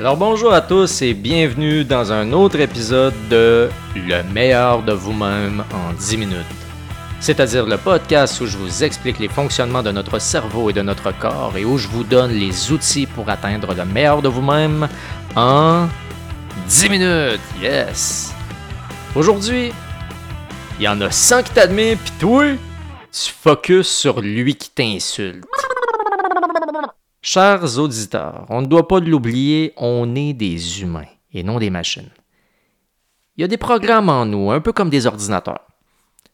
Alors bonjour à tous et bienvenue dans un autre épisode de Le meilleur de vous-même en 10 minutes. C'est-à-dire le podcast où je vous explique les fonctionnements de notre cerveau et de notre corps et où je vous donne les outils pour atteindre le meilleur de vous-même en 10 minutes. Yes! Aujourd'hui, il y en a 100 qui t'admirent, pis toi, tu focuses sur lui qui t'insulte. Chers auditeurs, on ne doit pas l'oublier, on est des humains et non des machines. Il y a des programmes en nous, un peu comme des ordinateurs.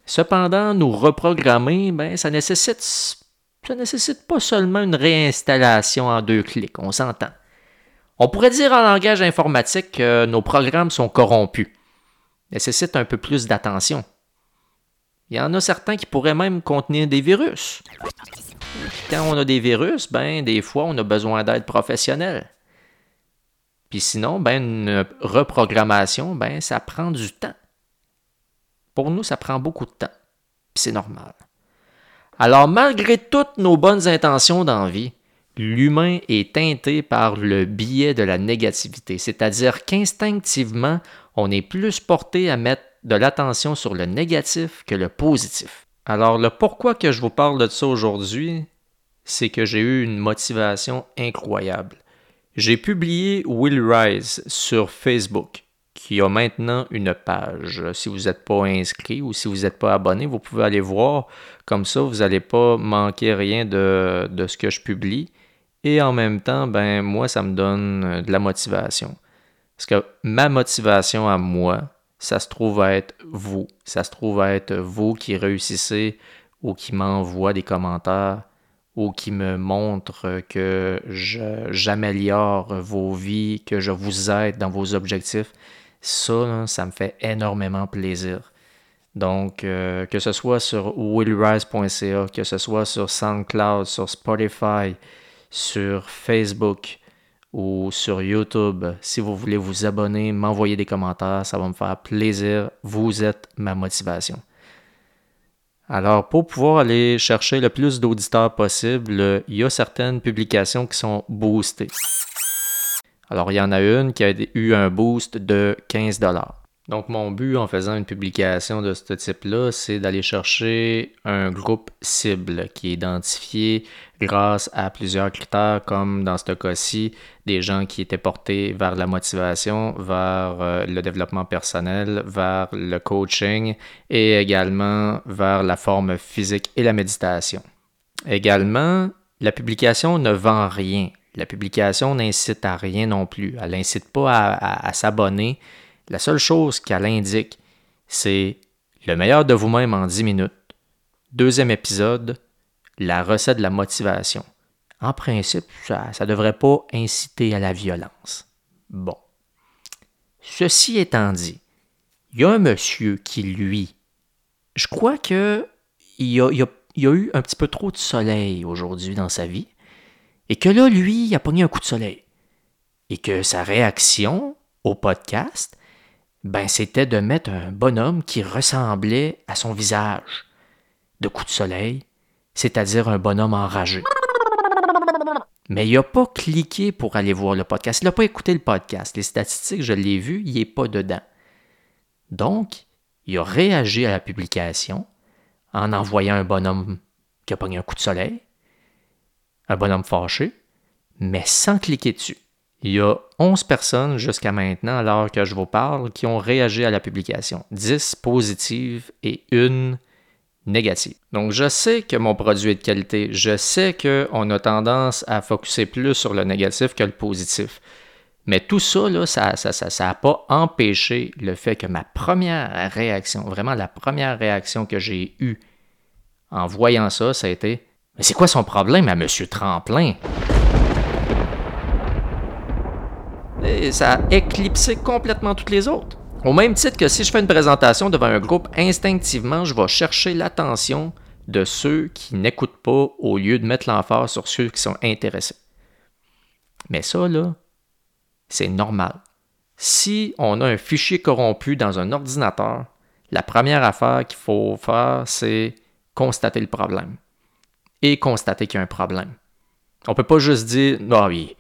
Cependant, nous reprogrammer, ben, ça nécessite, ça nécessite pas seulement une réinstallation en deux clics, on s'entend. On pourrait dire en langage informatique que nos programmes sont corrompus, nécessitent un peu plus d'attention. Il y en a certains qui pourraient même contenir des virus. Quand on a des virus, ben des fois on a besoin d'aide professionnelle. Puis sinon, ben une reprogrammation, ben ça prend du temps. Pour nous, ça prend beaucoup de temps. C'est normal. Alors malgré toutes nos bonnes intentions d'envie, l'humain est teinté par le biais de la négativité, c'est-à-dire qu'instinctivement, on est plus porté à mettre de l'attention sur le négatif que le positif. Alors le pourquoi que je vous parle de ça aujourd'hui, c'est que j'ai eu une motivation incroyable. J'ai publié Will Rise sur Facebook, qui a maintenant une page. Si vous n'êtes pas inscrit ou si vous n'êtes pas abonné, vous pouvez aller voir. Comme ça, vous n'allez pas manquer rien de, ce que je publie. Et en même temps, ben moi, ça me donne de la motivation. Parce que ma motivation à moi, ça se trouve à être vous. Ça se trouve à être vous qui réussissez ou qui m'envoie des commentaires ou qui me montre que j'améliore vos vies, que je vous aide dans vos objectifs. Ça, ça me fait énormément plaisir. Donc, euh, que ce soit sur willrise.ca, que ce soit sur SoundCloud, sur Spotify, sur Facebook, ou sur YouTube. Si vous voulez vous abonner, m'envoyer des commentaires, ça va me faire plaisir. Vous êtes ma motivation. Alors, pour pouvoir aller chercher le plus d'auditeurs possible, il y a certaines publications qui sont boostées. Alors, il y en a une qui a eu un boost de 15 donc, mon but en faisant une publication de ce type-là, c'est d'aller chercher un groupe cible qui est identifié grâce à plusieurs critères, comme dans ce cas-ci, des gens qui étaient portés vers la motivation, vers euh, le développement personnel, vers le coaching et également vers la forme physique et la méditation. Également, la publication ne vend rien. La publication n'incite à rien non plus. Elle n'incite pas à s'abonner la seule chose qu'elle indique, c'est le meilleur de vous-même en 10 minutes. Deuxième épisode, la recette de la motivation. En principe, ça ne devrait pas inciter à la violence. Bon. Ceci étant dit, il y a un monsieur qui, lui, je crois que il y a, a, eu un petit peu trop de soleil aujourd'hui dans sa vie, et que là, lui, il a pogné un coup de soleil. Et que sa réaction au podcast, ben c'était de mettre un bonhomme qui ressemblait à son visage de coup de soleil, c'est-à-dire un bonhomme enragé. Mais il n'a pas cliqué pour aller voir le podcast. Il n'a pas écouté le podcast. Les statistiques, je l'ai vu, il n'est pas dedans. Donc, il a réagi à la publication en envoyant un bonhomme qui a pogné un coup de soleil, un bonhomme fâché, mais sans cliquer dessus. Il y a 11 personnes jusqu'à maintenant, alors que je vous parle, qui ont réagi à la publication. 10 positives et une négative. Donc, je sais que mon produit est de qualité. Je sais qu'on a tendance à focuser plus sur le négatif que le positif. Mais tout ça, là, ça n'a ça, ça, pas empêché le fait que ma première réaction, vraiment la première réaction que j'ai eue en voyant ça, ça a été Mais c'est quoi son problème à M. Tremplin? Ça a éclipsé complètement toutes les autres. Au même titre que si je fais une présentation devant un groupe, instinctivement, je vais chercher l'attention de ceux qui n'écoutent pas au lieu de mettre l'emphase sur ceux qui sont intéressés. Mais ça, là, c'est normal. Si on a un fichier corrompu dans un ordinateur, la première affaire qu'il faut faire, c'est constater le problème. Et constater qu'il y a un problème. On ne peut pas juste dire, non, oui,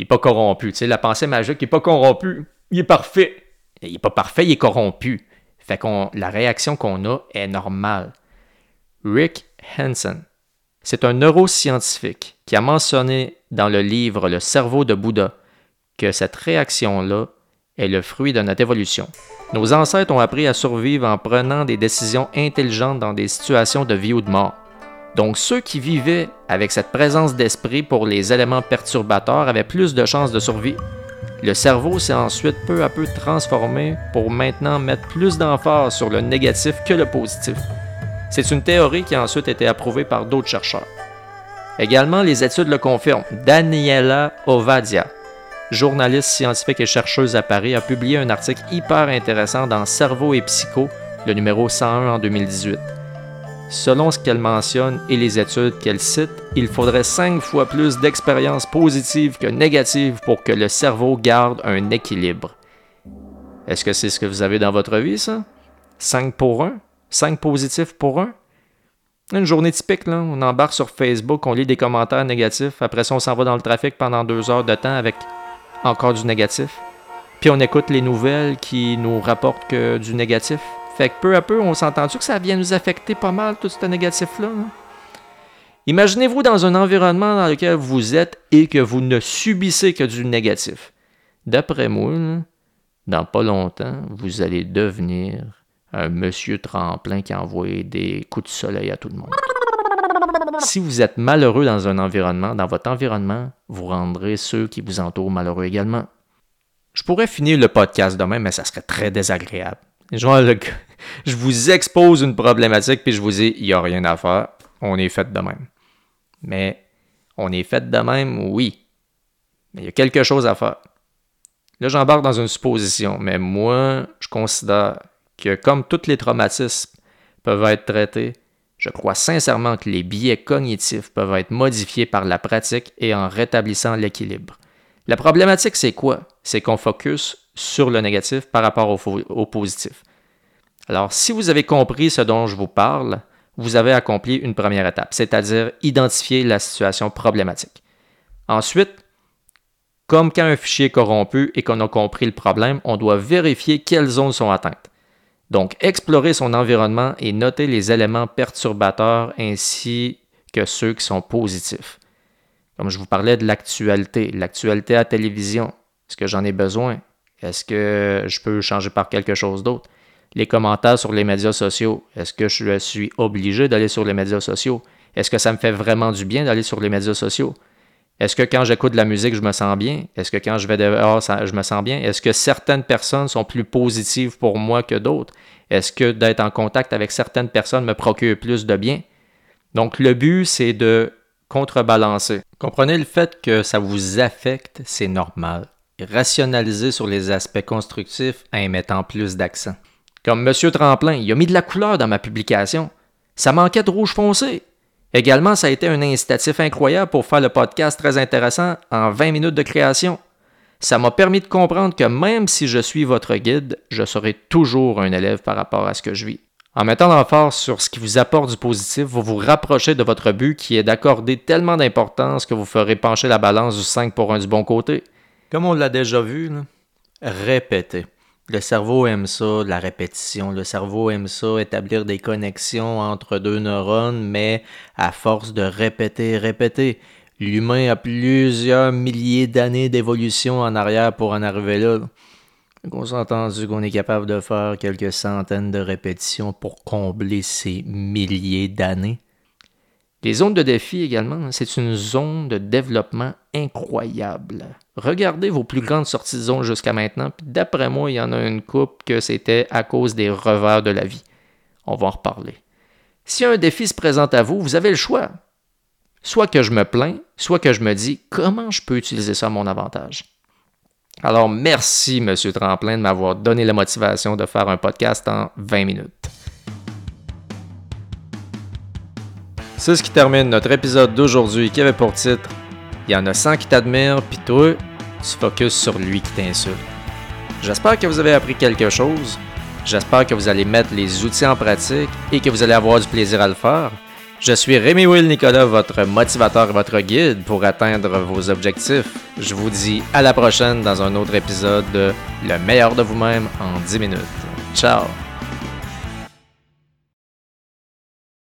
il n'est pas corrompu. Tu sais, la pensée magique, n'est pas corrompu, il est parfait. Il n'est pas parfait, il est corrompu. Fait qu'on, la réaction qu'on a est normale. Rick Hansen, c'est un neuroscientifique qui a mentionné dans le livre Le cerveau de Bouddha que cette réaction-là est le fruit de notre évolution. Nos ancêtres ont appris à survivre en prenant des décisions intelligentes dans des situations de vie ou de mort. Donc ceux qui vivaient avec cette présence d'esprit pour les éléments perturbateurs avaient plus de chances de survie. Le cerveau s'est ensuite peu à peu transformé pour maintenant mettre plus d'emphase sur le négatif que le positif. C'est une théorie qui a ensuite été approuvée par d'autres chercheurs. Également, les études le confirment. Daniela Ovadia, journaliste scientifique et chercheuse à Paris, a publié un article hyper intéressant dans Cerveau et Psycho, le numéro 101 en 2018. Selon ce qu'elle mentionne et les études qu'elle cite, il faudrait cinq fois plus d'expériences positives que négatives pour que le cerveau garde un équilibre. Est-ce que c'est ce que vous avez dans votre vie, ça? 5 pour 1? 5 positifs pour 1? Une journée typique, là, on embarque sur Facebook, on lit des commentaires négatifs, après ça on s'en va dans le trafic pendant deux heures de temps avec encore du négatif. Puis on écoute les nouvelles qui nous rapportent que du négatif. Fait que peu à peu, on s'entend-tu que ça vient nous affecter pas mal, tout ce négatif-là? Hein? Imaginez-vous dans un environnement dans lequel vous êtes et que vous ne subissez que du négatif. D'après moi, dans pas longtemps, vous allez devenir un monsieur tremplin qui envoie des coups de soleil à tout le monde. Si vous êtes malheureux dans un environnement, dans votre environnement, vous rendrez ceux qui vous entourent malheureux également. Je pourrais finir le podcast demain, mais ça serait très désagréable. Je vous expose une problématique, puis je vous dis, il n'y a rien à faire. On est fait de même. Mais on est fait de même, oui. Mais il y a quelque chose à faire. Là, j'embarque dans une supposition, mais moi, je considère que comme tous les traumatismes peuvent être traités, je crois sincèrement que les biais cognitifs peuvent être modifiés par la pratique et en rétablissant l'équilibre. La problématique, c'est quoi? C'est qu'on focus sur le négatif par rapport au, positif. Alors, si vous avez compris ce dont je vous parle, vous avez accompli une première étape, c'est-à-dire identifier la situation problématique. Ensuite, comme quand un fichier est corrompu et qu'on a compris le problème, on doit vérifier quelles zones sont atteintes. Donc, explorer son environnement et noter les éléments perturbateurs ainsi que ceux qui sont positifs. Comme je vous parlais de l'actualité, l'actualité à télévision, est-ce que j'en ai besoin? Est-ce que je peux changer par quelque chose d'autre? Les commentaires sur les médias sociaux, est-ce que je suis obligé d'aller sur les médias sociaux? Est-ce que ça me fait vraiment du bien d'aller sur les médias sociaux? Est-ce que quand j'écoute de la musique, je me sens bien? Est-ce que quand je vais dehors, je me sens bien? Est-ce que certaines personnes sont plus positives pour moi que d'autres? Est-ce que d'être en contact avec certaines personnes me procure plus de bien? Donc, le but, c'est de contrebalancer. Comprenez le fait que ça vous affecte, c'est normal rationaliser sur les aspects constructifs en mettant plus d'accent. Comme Monsieur Tremplin, il a mis de la couleur dans ma publication. Ça manquait de rouge foncé. Également, ça a été un incitatif incroyable pour faire le podcast très intéressant en 20 minutes de création. Ça m'a permis de comprendre que même si je suis votre guide, je serai toujours un élève par rapport à ce que je vis. En mettant l'emphase sur ce qui vous apporte du positif, vous vous rapprochez de votre but qui est d'accorder tellement d'importance que vous ferez pencher la balance du 5 pour 1 du bon côté. Comme on l'a déjà vu, répéter. Le cerveau aime ça, la répétition. Le cerveau aime ça, établir des connexions entre deux neurones, mais à force de répéter, répéter. L'humain a plusieurs milliers d'années d'évolution en arrière pour en arriver là. On s'est entendu qu'on est capable de faire quelques centaines de répétitions pour combler ces milliers d'années. Les zones de défi également, c'est une zone de développement incroyable. Regardez vos plus grandes sorties de zone jusqu'à maintenant, puis d'après moi, il y en a une coupe que c'était à cause des revers de la vie. On va en reparler. Si un défi se présente à vous, vous avez le choix. Soit que je me plains, soit que je me dis comment je peux utiliser ça à mon avantage? Alors merci, M. Tremplin, de m'avoir donné la motivation de faire un podcast en 20 minutes. C'est ce qui termine notre épisode d'aujourd'hui qui avait pour titre Il y en a 100 qui t'admirent, puis toi, tu focuses sur lui qui t'insulte. J'espère que vous avez appris quelque chose. J'espère que vous allez mettre les outils en pratique et que vous allez avoir du plaisir à le faire. Je suis Rémi Will Nicolas, votre motivateur et votre guide pour atteindre vos objectifs. Je vous dis à la prochaine dans un autre épisode de Le meilleur de vous-même en 10 minutes. Ciao